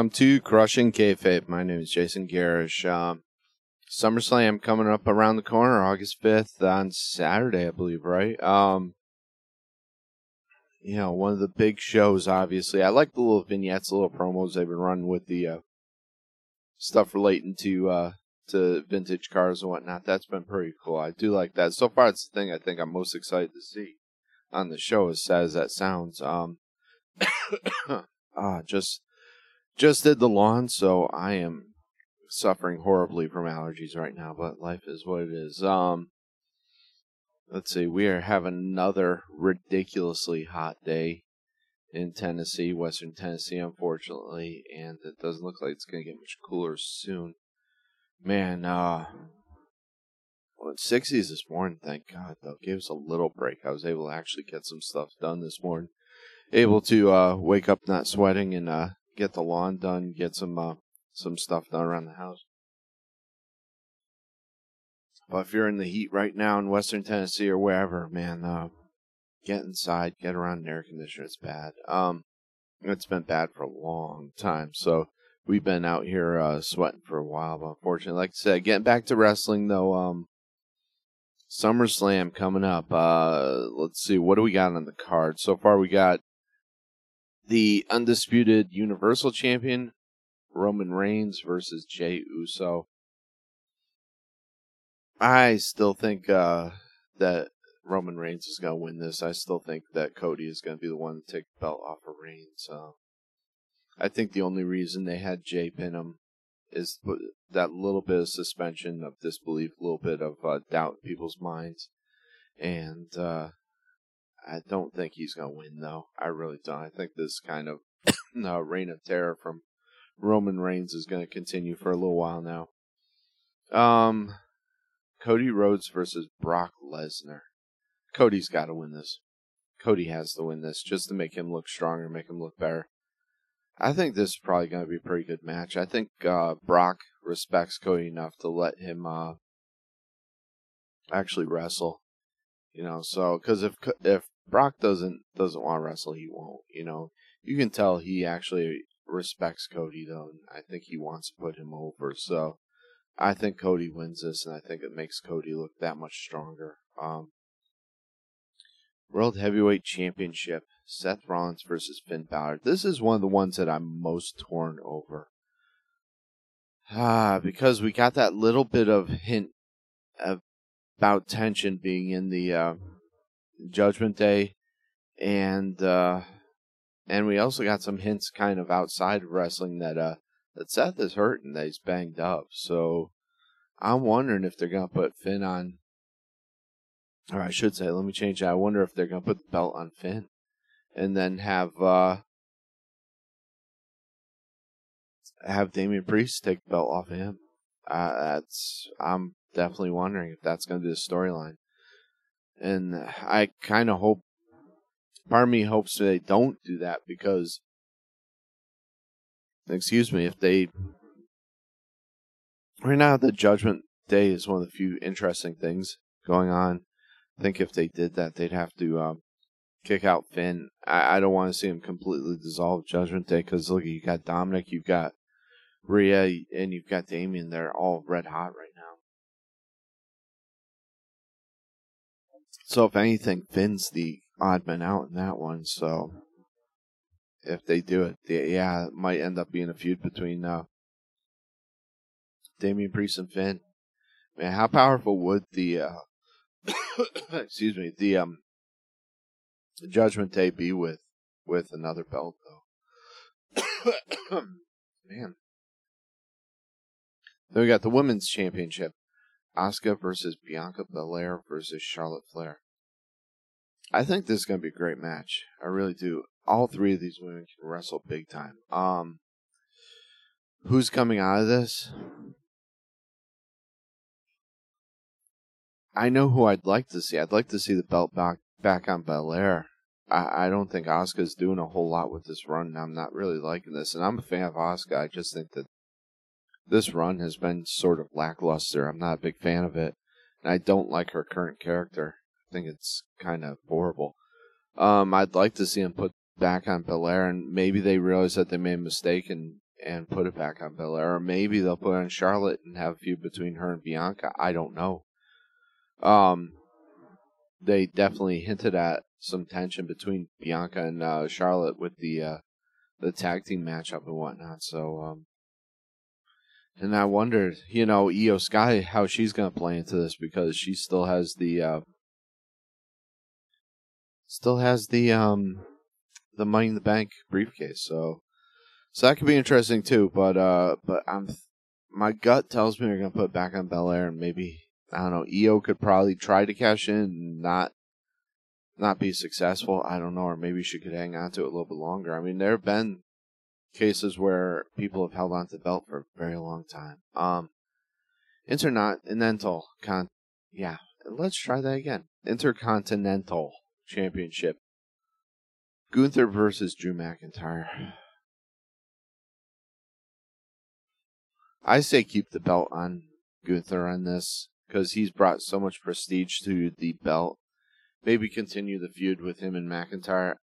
Welcome to Crushing Kayfabe. My name is Jason Gerrish. Um, SummerSlam coming up around the corner, August 5th on Saturday, I believe, right? Um, you know, one of the big shows, obviously. I like the little vignettes, little promos they've been running with the uh, stuff relating to uh, to vintage cars and whatnot. That's been pretty cool. I do like that. So far, it's the thing I think I'm most excited to see on the show, as sad as that sounds. Um, ah, just just did the lawn, so I am suffering horribly from allergies right now. But life is what it is. Um, let's see. We are having another ridiculously hot day in Tennessee, Western Tennessee, unfortunately, and it doesn't look like it's going to get much cooler soon. Man, uh, well, 60s this morning, thank God, though. Gave us a little break. I was able to actually get some stuff done this morning. Able to uh, wake up not sweating and uh, get the lawn done, get some uh, some stuff done around the house. But if you're in the heat right now in Western Tennessee or wherever, man, uh, get inside, get around an air conditioner. It's bad. Um, it's been bad for a long time. So we've been out here uh, sweating for a while. But unfortunately, like I said, getting back to wrestling though. Um, SummerSlam coming up. Uh, let's see, what do we got on the card so far? We got the undisputed Universal Champion Roman Reigns versus Jey Uso. I still think uh, that Roman Reigns is going to win this. I still think that Cody is going to be the one to take the belt off of Reigns. I think the only reason they had Jey pin him is that little bit of suspension of disbelief, a little bit of uh, doubt in people's minds. And uh, I don't think he's going to win, though. I really don't. I think this kind of uh, reign of terror from Roman Reigns is going to continue for a little while now. Um, Cody Rhodes versus Brock Lesnar. Cody's got to win this. Cody has to win this just to make him look stronger, make him look better. I think this is probably going to be a pretty good match. I think uh, Brock respects Cody enough to let him uh, actually wrestle. You know, so because if if Brock doesn't doesn't want to wrestle, he won't. You know, you can tell he actually respects Cody though, and I think he wants to put him over. So I think Cody wins this, and I think it makes Cody look that much stronger. Um, World Heavyweight Championship: Seth Rollins versus Finn Balor. This is one of the ones that I'm most torn over. Ah, because we got that little bit of hint of, about tension being in the uh, Judgment Day, and uh, and we also got some hints kind of outside of wrestling that uh that Seth is hurt and that he's banged up. So I'm wondering if they're gonna put Finn on or I should say, let me change that. I wonder if they're gonna put the belt on Finn and then have uh have Damian Priest take the belt off of him. Uh, that's I'm definitely wondering if that's gonna be the storyline. And I kind of hope part of me hopes they don't do that because, excuse me, if they right now the Judgment Day is one of the few interesting things going on. I think if they did that, they'd have to um, kick out Finn. I, I don't want to see him completely dissolve Judgment Day because look, you got Dominic, you've got Rhea, and you've got Damian. They're all red hot right now. So if anything, Finn's the odd man out in that one. So if they do it, they, yeah, it might end up being a feud between uh, Damian Priest and Finn. Man, how powerful would the uh, excuse me the um the Judgment Day be with with another belt though? Man. Then we got the women's championship. Asuka versus Bianca Belair versus Charlotte Flair. I think this is going to be a great match. I really do. All three of these women can wrestle big time. Um, who's coming out of this? I know who I'd like to see. I'd like to see the belt back back on Belair. I, I don't think Asuka's doing a whole lot with this run. And I'm not really liking this, and I'm a fan of Asuka. I just think that this run has been sort of lackluster. I'm not a big fan of it, and I don't like her current character. I think it's kind of horrible. Um, I'd like to see him put back on Belair, and maybe they realize that they made a mistake and and put it back on Belair, or maybe they'll put on Charlotte and have a feud between her and Bianca. I don't know. Um, they definitely hinted at some tension between Bianca and uh, Charlotte with the uh, the tag team matchup and whatnot. So, um, and I wondered, you know, Iyo Sky how she's going to play into this because she still has the uh, still has the um the Money in the Bank briefcase. So, so that could be interesting too. But uh, but I'm my gut tells me they're going to put back on Belair and maybe I don't know. Iyo could probably try to cash in and not not be successful. I don't know, or maybe she could hang on to it a little bit longer. I mean, there have been cases where people have held on to the belt for a very long time. Um, intercontinental con, yeah. Let's try that again. Intercontinental Championship. Gunther versus Drew McIntyre. I say keep the belt on Gunther on this because he's brought so much prestige to the belt. Maybe continue the feud with him and McIntyre.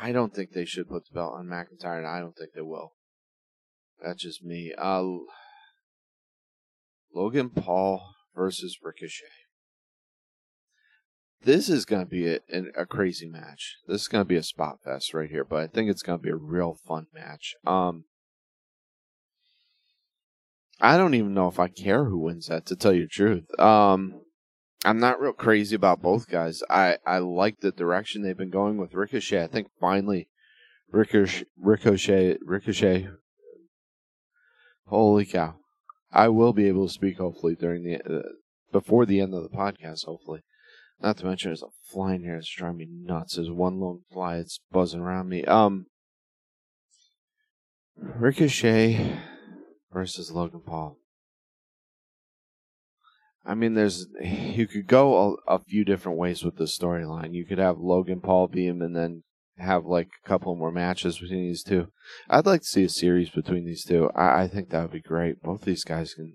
I don't think they should put the belt on McIntyre, and I don't think they will. That's just me. Uh, Logan Paul versus Ricochet. This is going to be a, a, crazy match. This is going to be a spot fest right here, but I think it's going to be a real fun match. Um, I don't even know if I care who wins that, to tell you the truth. Um, I'm not real crazy about both guys. I, I like the direction they've been going with Ricochet. I think finally, Ricochet, Ricochet, Ricochet. Holy cow! I will be able to speak hopefully during the uh, before the end of the podcast. Hopefully, not to mention there's a fly in here that's driving me nuts. There's one lone fly that's buzzing around me. Um, Ricochet versus Logan Paul. I mean, there's you could go a, a few different ways with the storyline. You could have Logan Paul beat him, and then have like a couple more matches between these two. I'd like to see a series between these two. I, I think that would be great. Both these guys can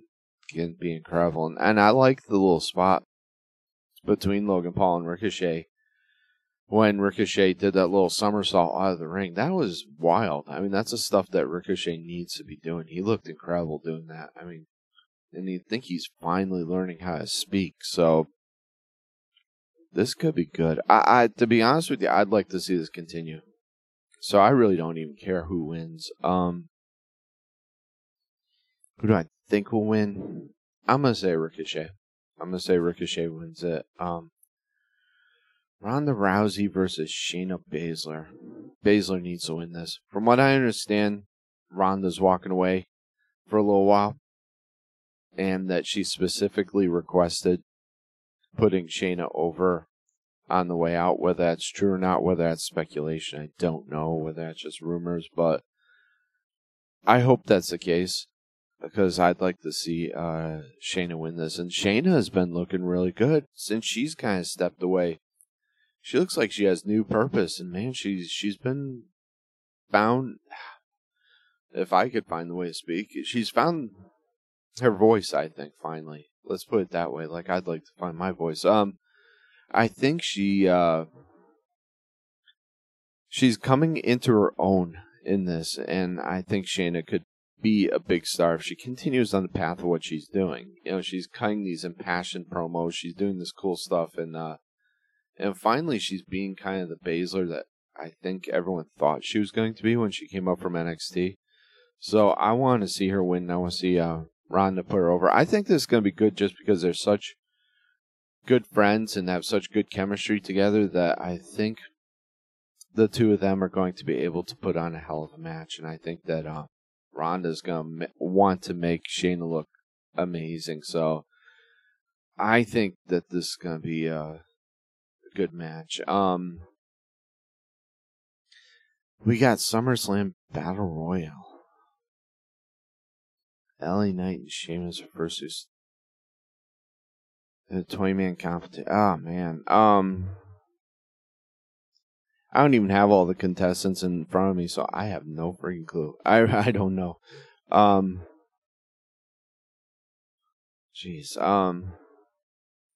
can be incredible, and, and I like the little spot between Logan Paul and Ricochet when Ricochet did that little somersault out of the ring. That was wild. I mean, that's the stuff that Ricochet needs to be doing. He looked incredible doing that. I mean, and you think he's finally learning how to speak. So this could be good. I, I to be honest with you, I'd like to see this continue. So I really don't even care who wins. Um, who do I think will win? I'm gonna say Ricochet. I'm gonna say Ricochet wins it. Um, Ronda Rousey versus Shayna Baszler. Baszler needs to win this. From what I understand, Ronda's walking away for a little while and that she specifically requested putting Shayna over on the way out. Whether that's true or not, whether that's speculation, I don't know. Whether that's just rumors, but I hope that's the case because I'd like to see uh, Shayna win this. And Shayna has been looking really good since she's kind of stepped away. She looks like she has new purpose, and man, she's she's been found. If I could find the way to speak, she's found her voice, I think, finally. Let's put it that way. Like I'd like to find my voice. Um I think she uh she's coming into her own in this and I think Shayna could be a big star if she continues on the path of what she's doing. You know, she's cutting these impassioned promos, she's doing this cool stuff and uh and finally she's being kind of the Baszler that I think everyone thought she was going to be when she came up from NXT. So I want to see her win. I want to see uh, Ronda put her over. I think this is going to be good just because they're such good friends and have such good chemistry together that I think the two of them are going to be able to put on a hell of a match. And I think that uh, Ronda's going to want to make Shayna look amazing. So I think that this is going to be a good match. Um, we got SummerSlam Battle Royale. LA Knight and Sheamus versus the twenty man competition. Oh man. Um I don't even have all the contestants in front of me, so I have no freaking clue. I I don't know. Um Jeez. Um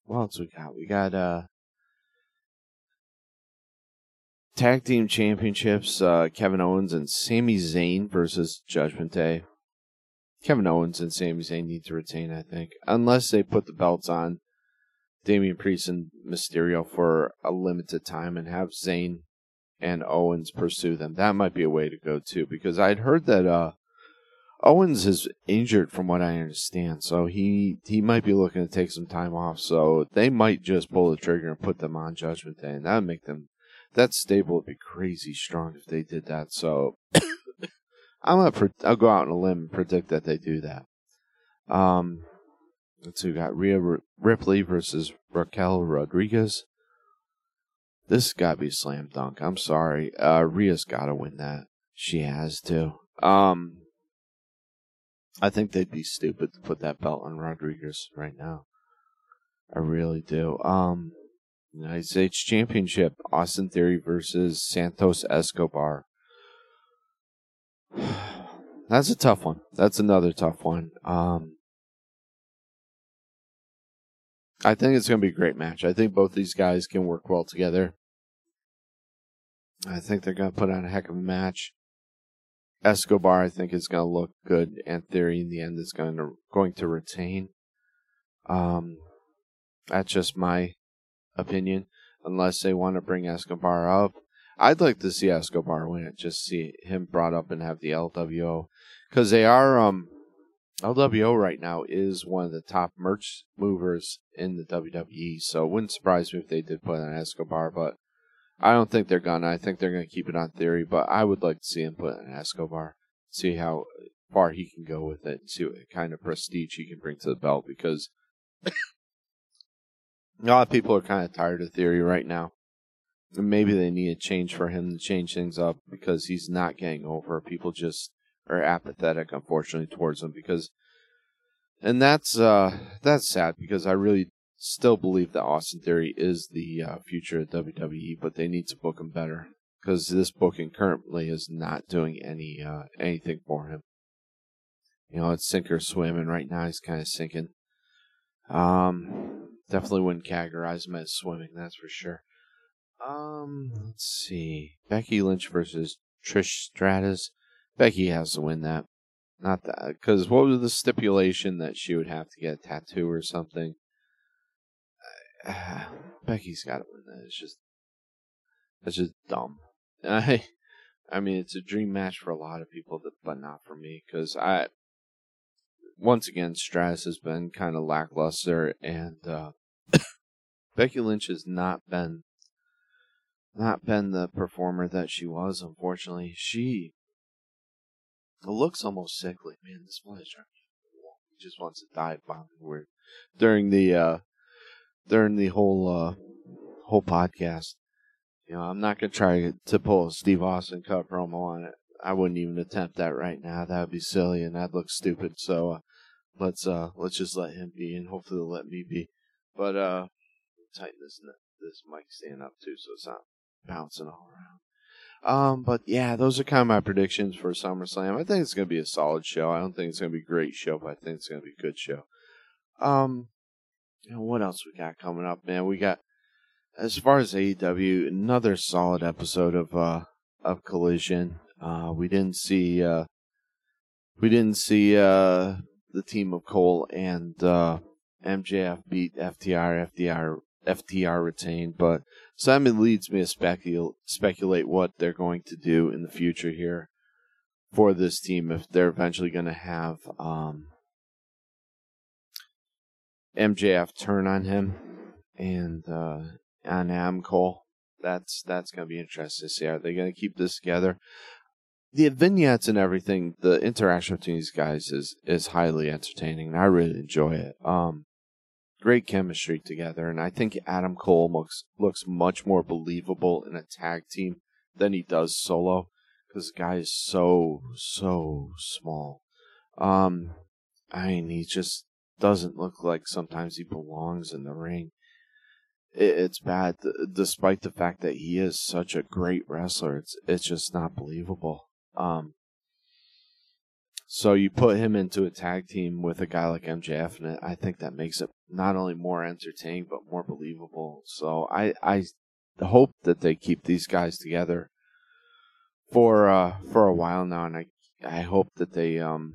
what else we got? We got uh tag team championships: uh, Kevin Owens and Sami Zayn versus Judgment Day. Kevin Owens and Sami Zayn need to retain, I think, unless they put the belts on Damian Priest and Mysterio for a limited time and have Zayn and Owens pursue them. That might be a way to go too, because I'd heard that uh, Owens is injured from what I understand, so he he might be looking to take some time off. So they might just pull the trigger and put them on Judgment Day, and that would make them that stable would be crazy strong if they did that. So I'm gonna pre- I'll go out on a limb and predict that they do that. Um, let's see, we got Rhea Ripley versus Raquel Rodriguez. This got to be slam dunk. I'm sorry, uh, Rhea's got to win that. She has to. Um, I think they'd be stupid to put that belt on Rodriguez right now. I really do. Um, United States Championship: Austin Theory versus Santos Escobar. That's a tough one. That's another tough one. Um, I think it's going to be a great match. I think both these guys can work well together. I think they're going to put on a heck of a match. Escobar, I think, is going to look good, and Theory in the end is going to going to retain. Um, that's just my opinion. Unless they want to bring Escobar up, I'd like to see Escobar win it. Just see him brought up and have the LWO, because they are um LWO right now is one of the top merch movers in the WWE. So it wouldn't surprise me if they did put on Escobar, but I don't think they're gonna. I think they're gonna keep it on theory, but I would like to see him put an Escobar, see how far he can go with it, see what kind of prestige he can bring to the belt. Because a lot of people are kind of tired of theory right now, and maybe they need a change for him to change things up because he's not getting over. People just are apathetic, unfortunately, towards him because, and that's uh that's sad because I really still believe that Austin Theory is the uh, future of WWE, but they need to book him better because this booking currently is not doing any uh, anything for him. You know, it's sink or swim, and right now he's kind of sinking. Um, definitely wouldn't categorize him as swimming, that's for sure. Um, let's see, Becky Lynch versus Trish Stratus. Becky has to win that. Not that, because what was the stipulation that she would have to get a tattoo or something? Becky's got to win that. It's just that's just dumb. I I mean, it's a dream match for a lot of people, but not for me because I once again Stratus has been kind of lackluster, and uh, Becky Lynch has not been not been the performer that she was. Unfortunately, she looks almost sickly. Man, this. He just wants to dive bomb weird during the uh, during the whole uh, whole podcast. You know, I'm not gonna try to pull a Steve Austin cut promo on it. I wouldn't even attempt that right now. That would be silly and that'd look stupid. So uh, let's uh let's just let him be, and hopefully let me be. But uh, tighten this this mic stand up too, so it's not bouncing all around. Um, but yeah, those are kind of my predictions for SummerSlam. I think it's gonna be a solid show. I don't think it's gonna be a great show, but I think it's gonna be a good show. Um, and what else we got coming up, man? We got as far as AEW, another solid episode of uh of Collision. Uh, we didn't see uh we didn't see uh the team of Cole and uh MJF beat FTR, FTR, FTR retained, but Simon leads me to specul- speculate what they're going to do in the future here for this team if they're eventually going to have um, MJF turn on him and uh, on Cole. That's that's going to be interesting to see. Are they going to keep this together? The vignettes and everything, the interaction between these guys is is highly entertaining, and I really enjoy it. Um, great chemistry together, and I think Adam Cole looks looks much more believable in a tag team than he does solo because the guy is so so small. Um, I mean, he just doesn't look like sometimes he belongs in the ring. It, it's bad, despite the fact that he is such a great wrestler. It's it's just not believable. Um, so you put him into a tag team with a guy like MJF, and I think that makes it not only more entertaining but more believable. So I I hope that they keep these guys together for uh, for a while now, and I I hope that they um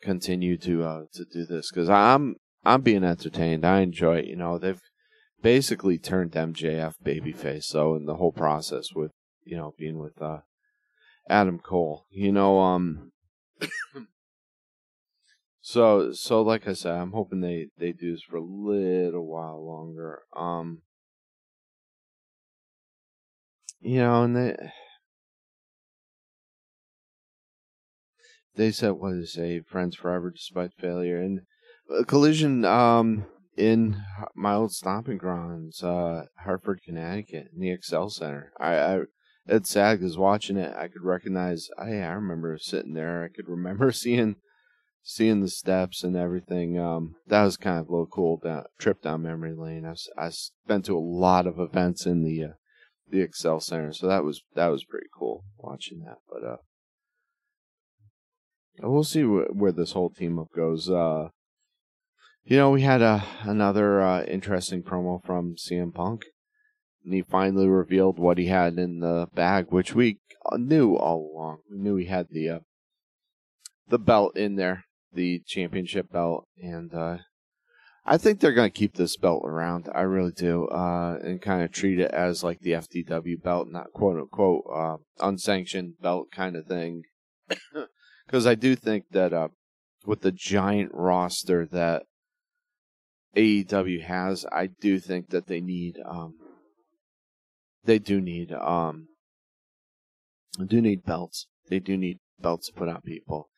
continue to uh, to do this because I'm I'm being entertained. I enjoy it. You know, they've basically turned MJF babyface. So in the whole process with you know being with uh, Adam Cole, you know, um, so so like I said, I'm hoping they they do this for a little while longer. Um, you know, and they they said what is a friends forever despite failure and uh, collision um in my old stomping grounds uh hartford connecticut in the XL Center i, I it's sad because watching it i could recognize i i remember sitting there i could remember seeing seeing the steps and everything um that was kind of a little cool down, trip down memory lane i've i've been to a lot of events in the uh, the XL Center so that was that was pretty cool watching that but uh We'll see wh- where this whole team up goes. Uh, you know, we had a, another uh, interesting promo from CM Punk. And he finally revealed what he had in the bag, which we knew all along. We knew he had the uh, the belt in there, the championship belt, and uh, I think they're going to keep this belt around. I really do, uh, and kind of treat it as like the FTW belt, not quote unquote uh, unsanctioned belt kind of thing. because I do think that uh, with the giant roster that AEW has, I do think that they need um, they do need um, do need belts. They do need belts to put on people,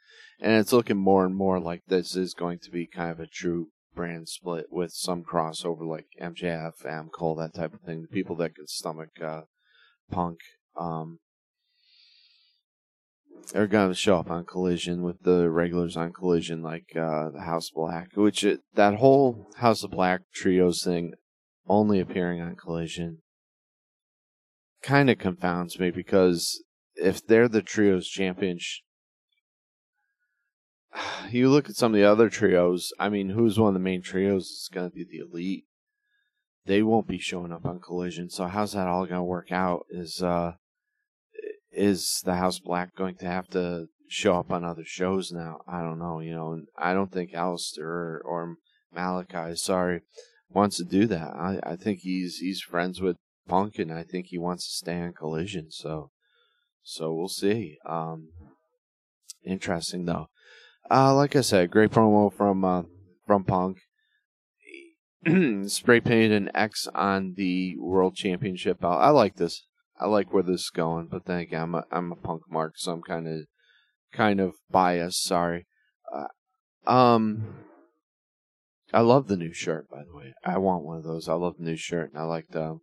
and it's looking more and more like this is going to be kind of a true brand split with some crossover like MJF, Adam Cole, that type of thing. The people that can stomach uh, Punk. Um, are going to show up on Collision with the regulars on Collision, like uh, the House of Black, which it, that whole House of Black trios thing only appearing on Collision kind of confounds me because if they're the trios champions, you look at some of the other trios. I mean, who's one of the main trios? It's going to be the Elite. They won't be showing up on Collision, so how's that all going to work out? Is uh, is the House Black going to have to show up on other shows now? I don't know, you know, I don't think Aleister or, or Malakai, sorry, wants to do that. I, I think he's he's friends with Punk and I think he wants to stay on collision, so so we'll see. Um interesting though. Uh like I said, great promo from uh from Punk. Spray painted an X on the World Championship belt. I like this. I like where this is going, but then again, I'm a, I'm a punk mark, so I'm kind of kind of biased. Sorry. Uh, um, I love the new shirt, by the way. I want one of those. I love the new shirt, and I like um,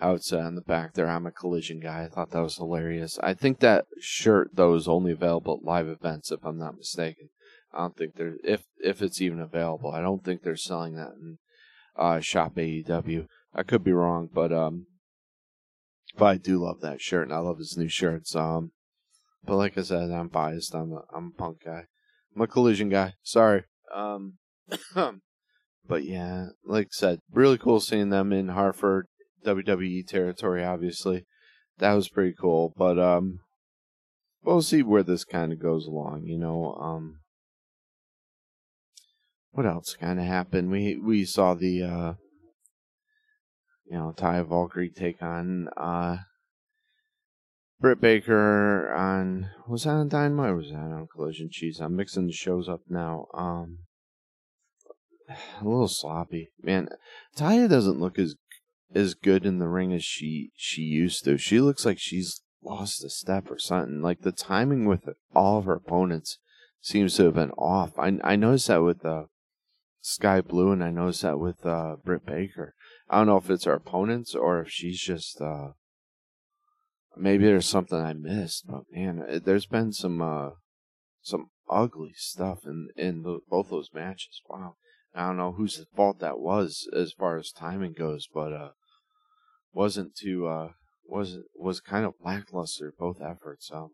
uh, on the back there. I'm a collision guy. I thought that was hilarious. I think that shirt though is only available at live events, if I'm not mistaken. I don't think there if if it's even available. I don't think they're selling that in uh, shop AEW. I could be wrong, but um, but I do love that shirt, and I love his new shirts. Um, but like I said, I'm biased. I'm a I'm a punk guy. I'm a collision guy. Sorry. Um, but yeah, like I said, really cool seeing them in Hartford, WWE territory. Obviously, that was pretty cool. But um, we'll see where this kind of goes along. You know, um, what else kind of happened? We we saw the uh you know, Taya Valkyrie take on uh, Britt Baker on was that on Dynamite or was that on Collision? Cheese? I'm mixing the shows up now. Um, a little sloppy, man. Taya doesn't look as as good in the ring as she she used to. She looks like she's lost a step or something. Like the timing with all of her opponents seems to have been off. I I noticed that with uh, Skye Blue, and I noticed that with uh, Britt Baker. I don't know if it's her opponents or if she's just uh maybe there's something I missed, but man, uh, there's been some uh some ugly stuff in in the, both those matches. Wow. I don't know whose fault that was as far as timing goes, but uh wasn't too uh was was kind of lackluster both efforts. Um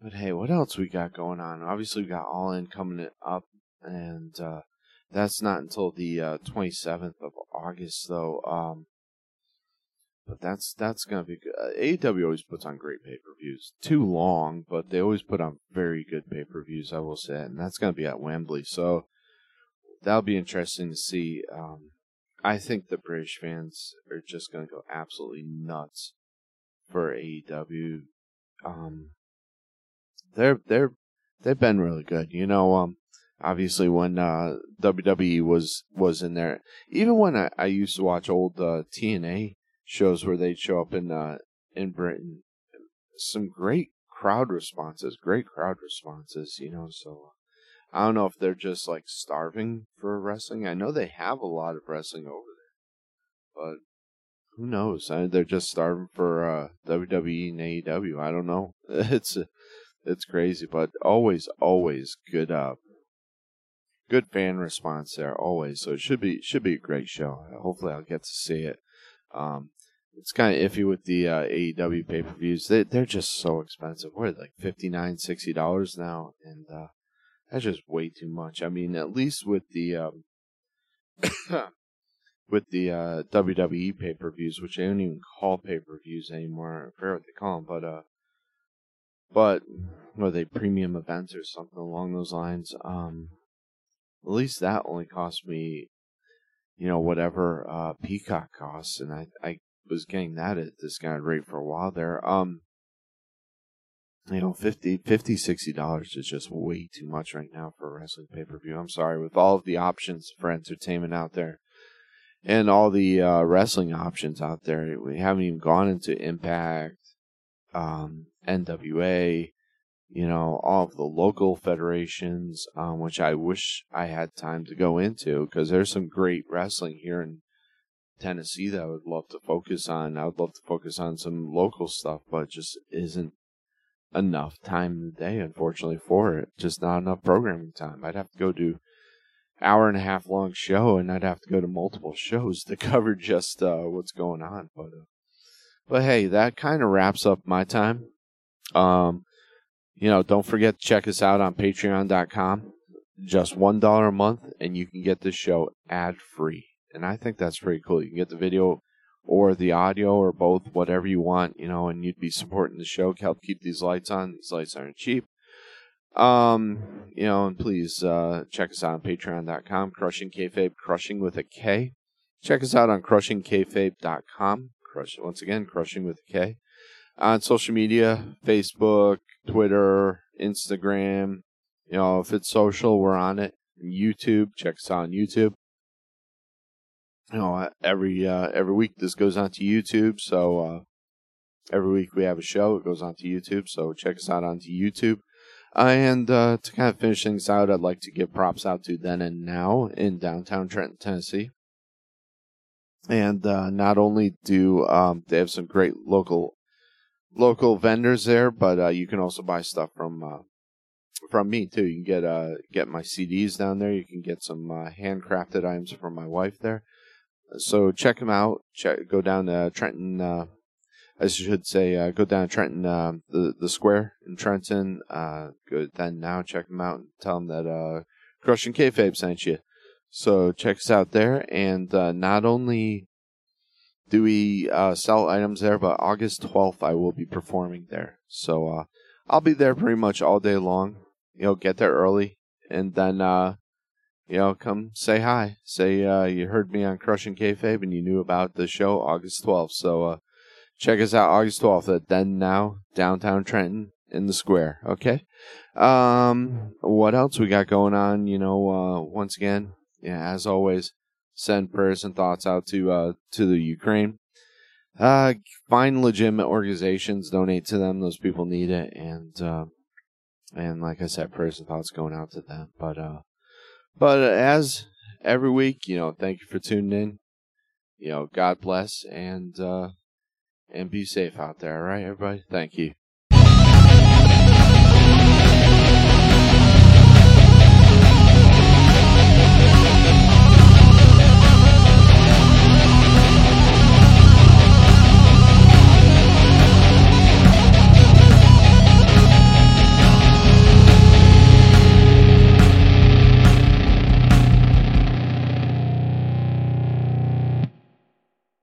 but hey, what else we got going on? Obviously we got all in coming up and uh that's not until the uh, 27th of August, though. Um, but that's that's gonna be good. Uh, AEW always puts on great pay per views. Too long, but they always put on very good pay per views. I will say, and that's gonna be at Wembley. So that'll be interesting to see. Um, I think the British fans are just gonna go absolutely nuts for AEW. Um, they're they're they've been really good. You know, um, obviously when uh, WWE was was in there, even when I, I used to watch old uh, TNA shows where they'd show up in uh, in Britain, some great crowd responses, great crowd responses. You know, so I don't know if they're just like starving for wrestling. I know they have a lot of wrestling over there, but who knows? I, they're just starving for uh, WWE and AEW. I don't know. It's it's crazy, but always, always good. Uh, good fan response there, always. So it should be should be a great show. Hopefully, I'll get to see it. Um, it's kind of iffy with the uh, AEW pay per views. They they're just so expensive. What like fifty nine, sixty dollars now, and uh, that's just way too much. I mean, at least with the um, with the uh, WWE pay per views, which they don't even call pay per views anymore. I forget what they call them, but uh, but are they premium events or something along those lines? Um, at least that only cost me, you know, whatever uh, Peacock costs, and I I was getting that at of rate for a while there. Um, you know, 50 50 60 dollars is just way too much right now for a wrestling pay per view. I'm sorry, with all of the options for entertainment out there, and all the uh, wrestling options out there, we haven't even gone into Impact, um, NWA, you know, all of the local federations, um, which I wish I had time to go into because there's some great wrestling here in Tennessee that I would love to focus on. I would love to focus on some local stuff, but just isn't enough time in the day, unfortunately, for it. Just not enough programming time. I'd have to go do hour and a half long show, and I'd have to go to multiple shows to cover just uh, what's going on. But uh, but hey, that kind of wraps up my time. Um, you know, don't forget to check us out on Patreon.com. Just one dollar a month, and you can get this show ad free. And I think that's pretty cool. You can get the video or the audio or both, whatever you want, you know, and you'd be supporting the show, help keep these lights on. These lights aren't cheap. Um, you know, and please uh, check us out on patreon.com, crushing kayfabe, crushing with a K. Check us out on crushingkayfabe.com. Crush once again, crushing with a K. On social media, Facebook, Twitter, Instagram. You know, if it's social, we're on it. YouTube, check us out on YouTube. You know, every uh, every week this goes onto YouTube, so uh, every week we have a show. It goes onto YouTube, so check us out onto YouTube. Uh, and to kind of finish things out, I'd like to give props out to Then and Now in downtown Trenton, Tennessee. And uh, not only do um, they have some great local local vendors there, but uh, you can also buy stuff from uh, from me too. You can get uh, get my CDs down there. You can get some handcrafted items from my wife there. So check them out. Check go down to Trenton uh, I should say, uh, go down to Trenton, uh, the the square in Trenton. Uh, go then now check them out and tell them that uh, Crushing Kayfabe sent you. So check us out there, and uh, not only do we uh, sell items there, but August twelfth I will be performing there. So uh, I'll be there pretty much all day long. You know, get there early, and then uh, you know, come say hi. Say uh, you heard me on Crushing Kayfabe and you knew about the show August twelfth. So. Uh, Check us out August 12th at Then Now, downtown Trenton in the square. Okay. Um, what else we got going on? You know, uh, once again, yeah, as always, send prayers and thoughts out to uh, to the Ukraine. Uh, find legitimate organizations, donate to them. Those people need it, and uh, and like I said, prayers and thoughts going out to them. But uh, but as every week, you know, thank you for tuning in. You know, God bless, and uh, and be safe out there. All right, everybody. Thank you.